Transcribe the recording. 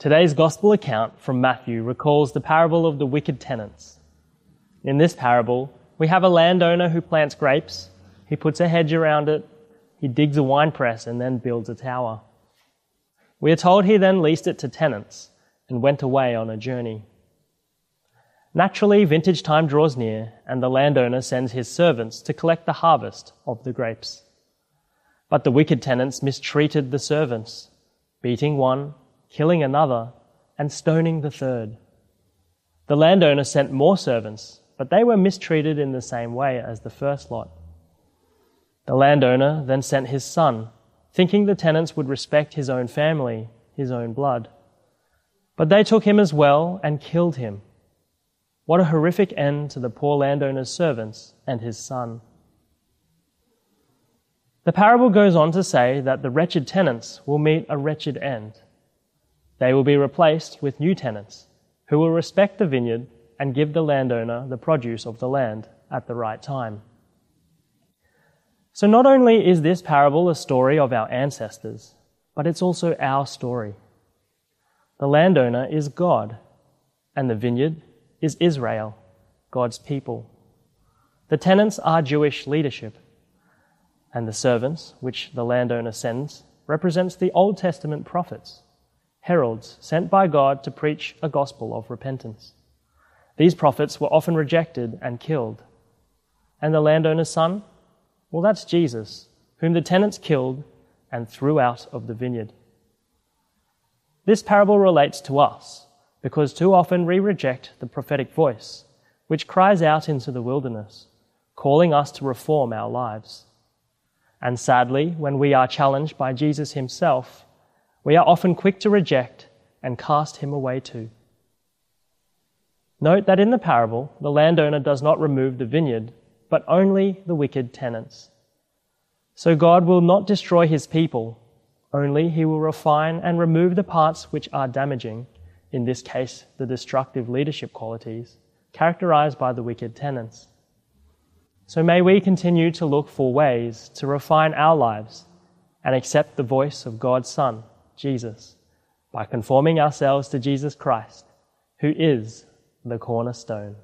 Today's gospel account from Matthew recalls the parable of the wicked tenants. In this parable, we have a landowner who plants grapes, he puts a hedge around it, he digs a wine press, and then builds a tower. We are told he then leased it to tenants and went away on a journey. Naturally, vintage time draws near, and the landowner sends his servants to collect the harvest of the grapes. But the wicked tenants mistreated the servants, beating one killing another, and stoning the third. The landowner sent more servants, but they were mistreated in the same way as the first lot. The landowner then sent his son, thinking the tenants would respect his own family, his own blood. But they took him as well and killed him. What a horrific end to the poor landowner's servants and his son. The parable goes on to say that the wretched tenants will meet a wretched end. They will be replaced with new tenants who will respect the vineyard and give the landowner the produce of the land at the right time. So, not only is this parable a story of our ancestors, but it's also our story. The landowner is God, and the vineyard is Israel, God's people. The tenants are Jewish leadership, and the servants, which the landowner sends, represents the Old Testament prophets heralds sent by God to preach a gospel of repentance. These prophets were often rejected and killed. And the landowner's son? Well, that's Jesus, whom the tenants killed and threw out of the vineyard. This parable relates to us because too often we reject the prophetic voice, which cries out into the wilderness, calling us to reform our lives. And sadly, when we are challenged by Jesus himself, we are often quick to reject and cast him away too. Note that in the parable, the landowner does not remove the vineyard, but only the wicked tenants. So God will not destroy his people, only he will refine and remove the parts which are damaging, in this case, the destructive leadership qualities characterized by the wicked tenants. So may we continue to look for ways to refine our lives and accept the voice of God's Son Jesus, by conforming ourselves to Jesus Christ, who is the cornerstone.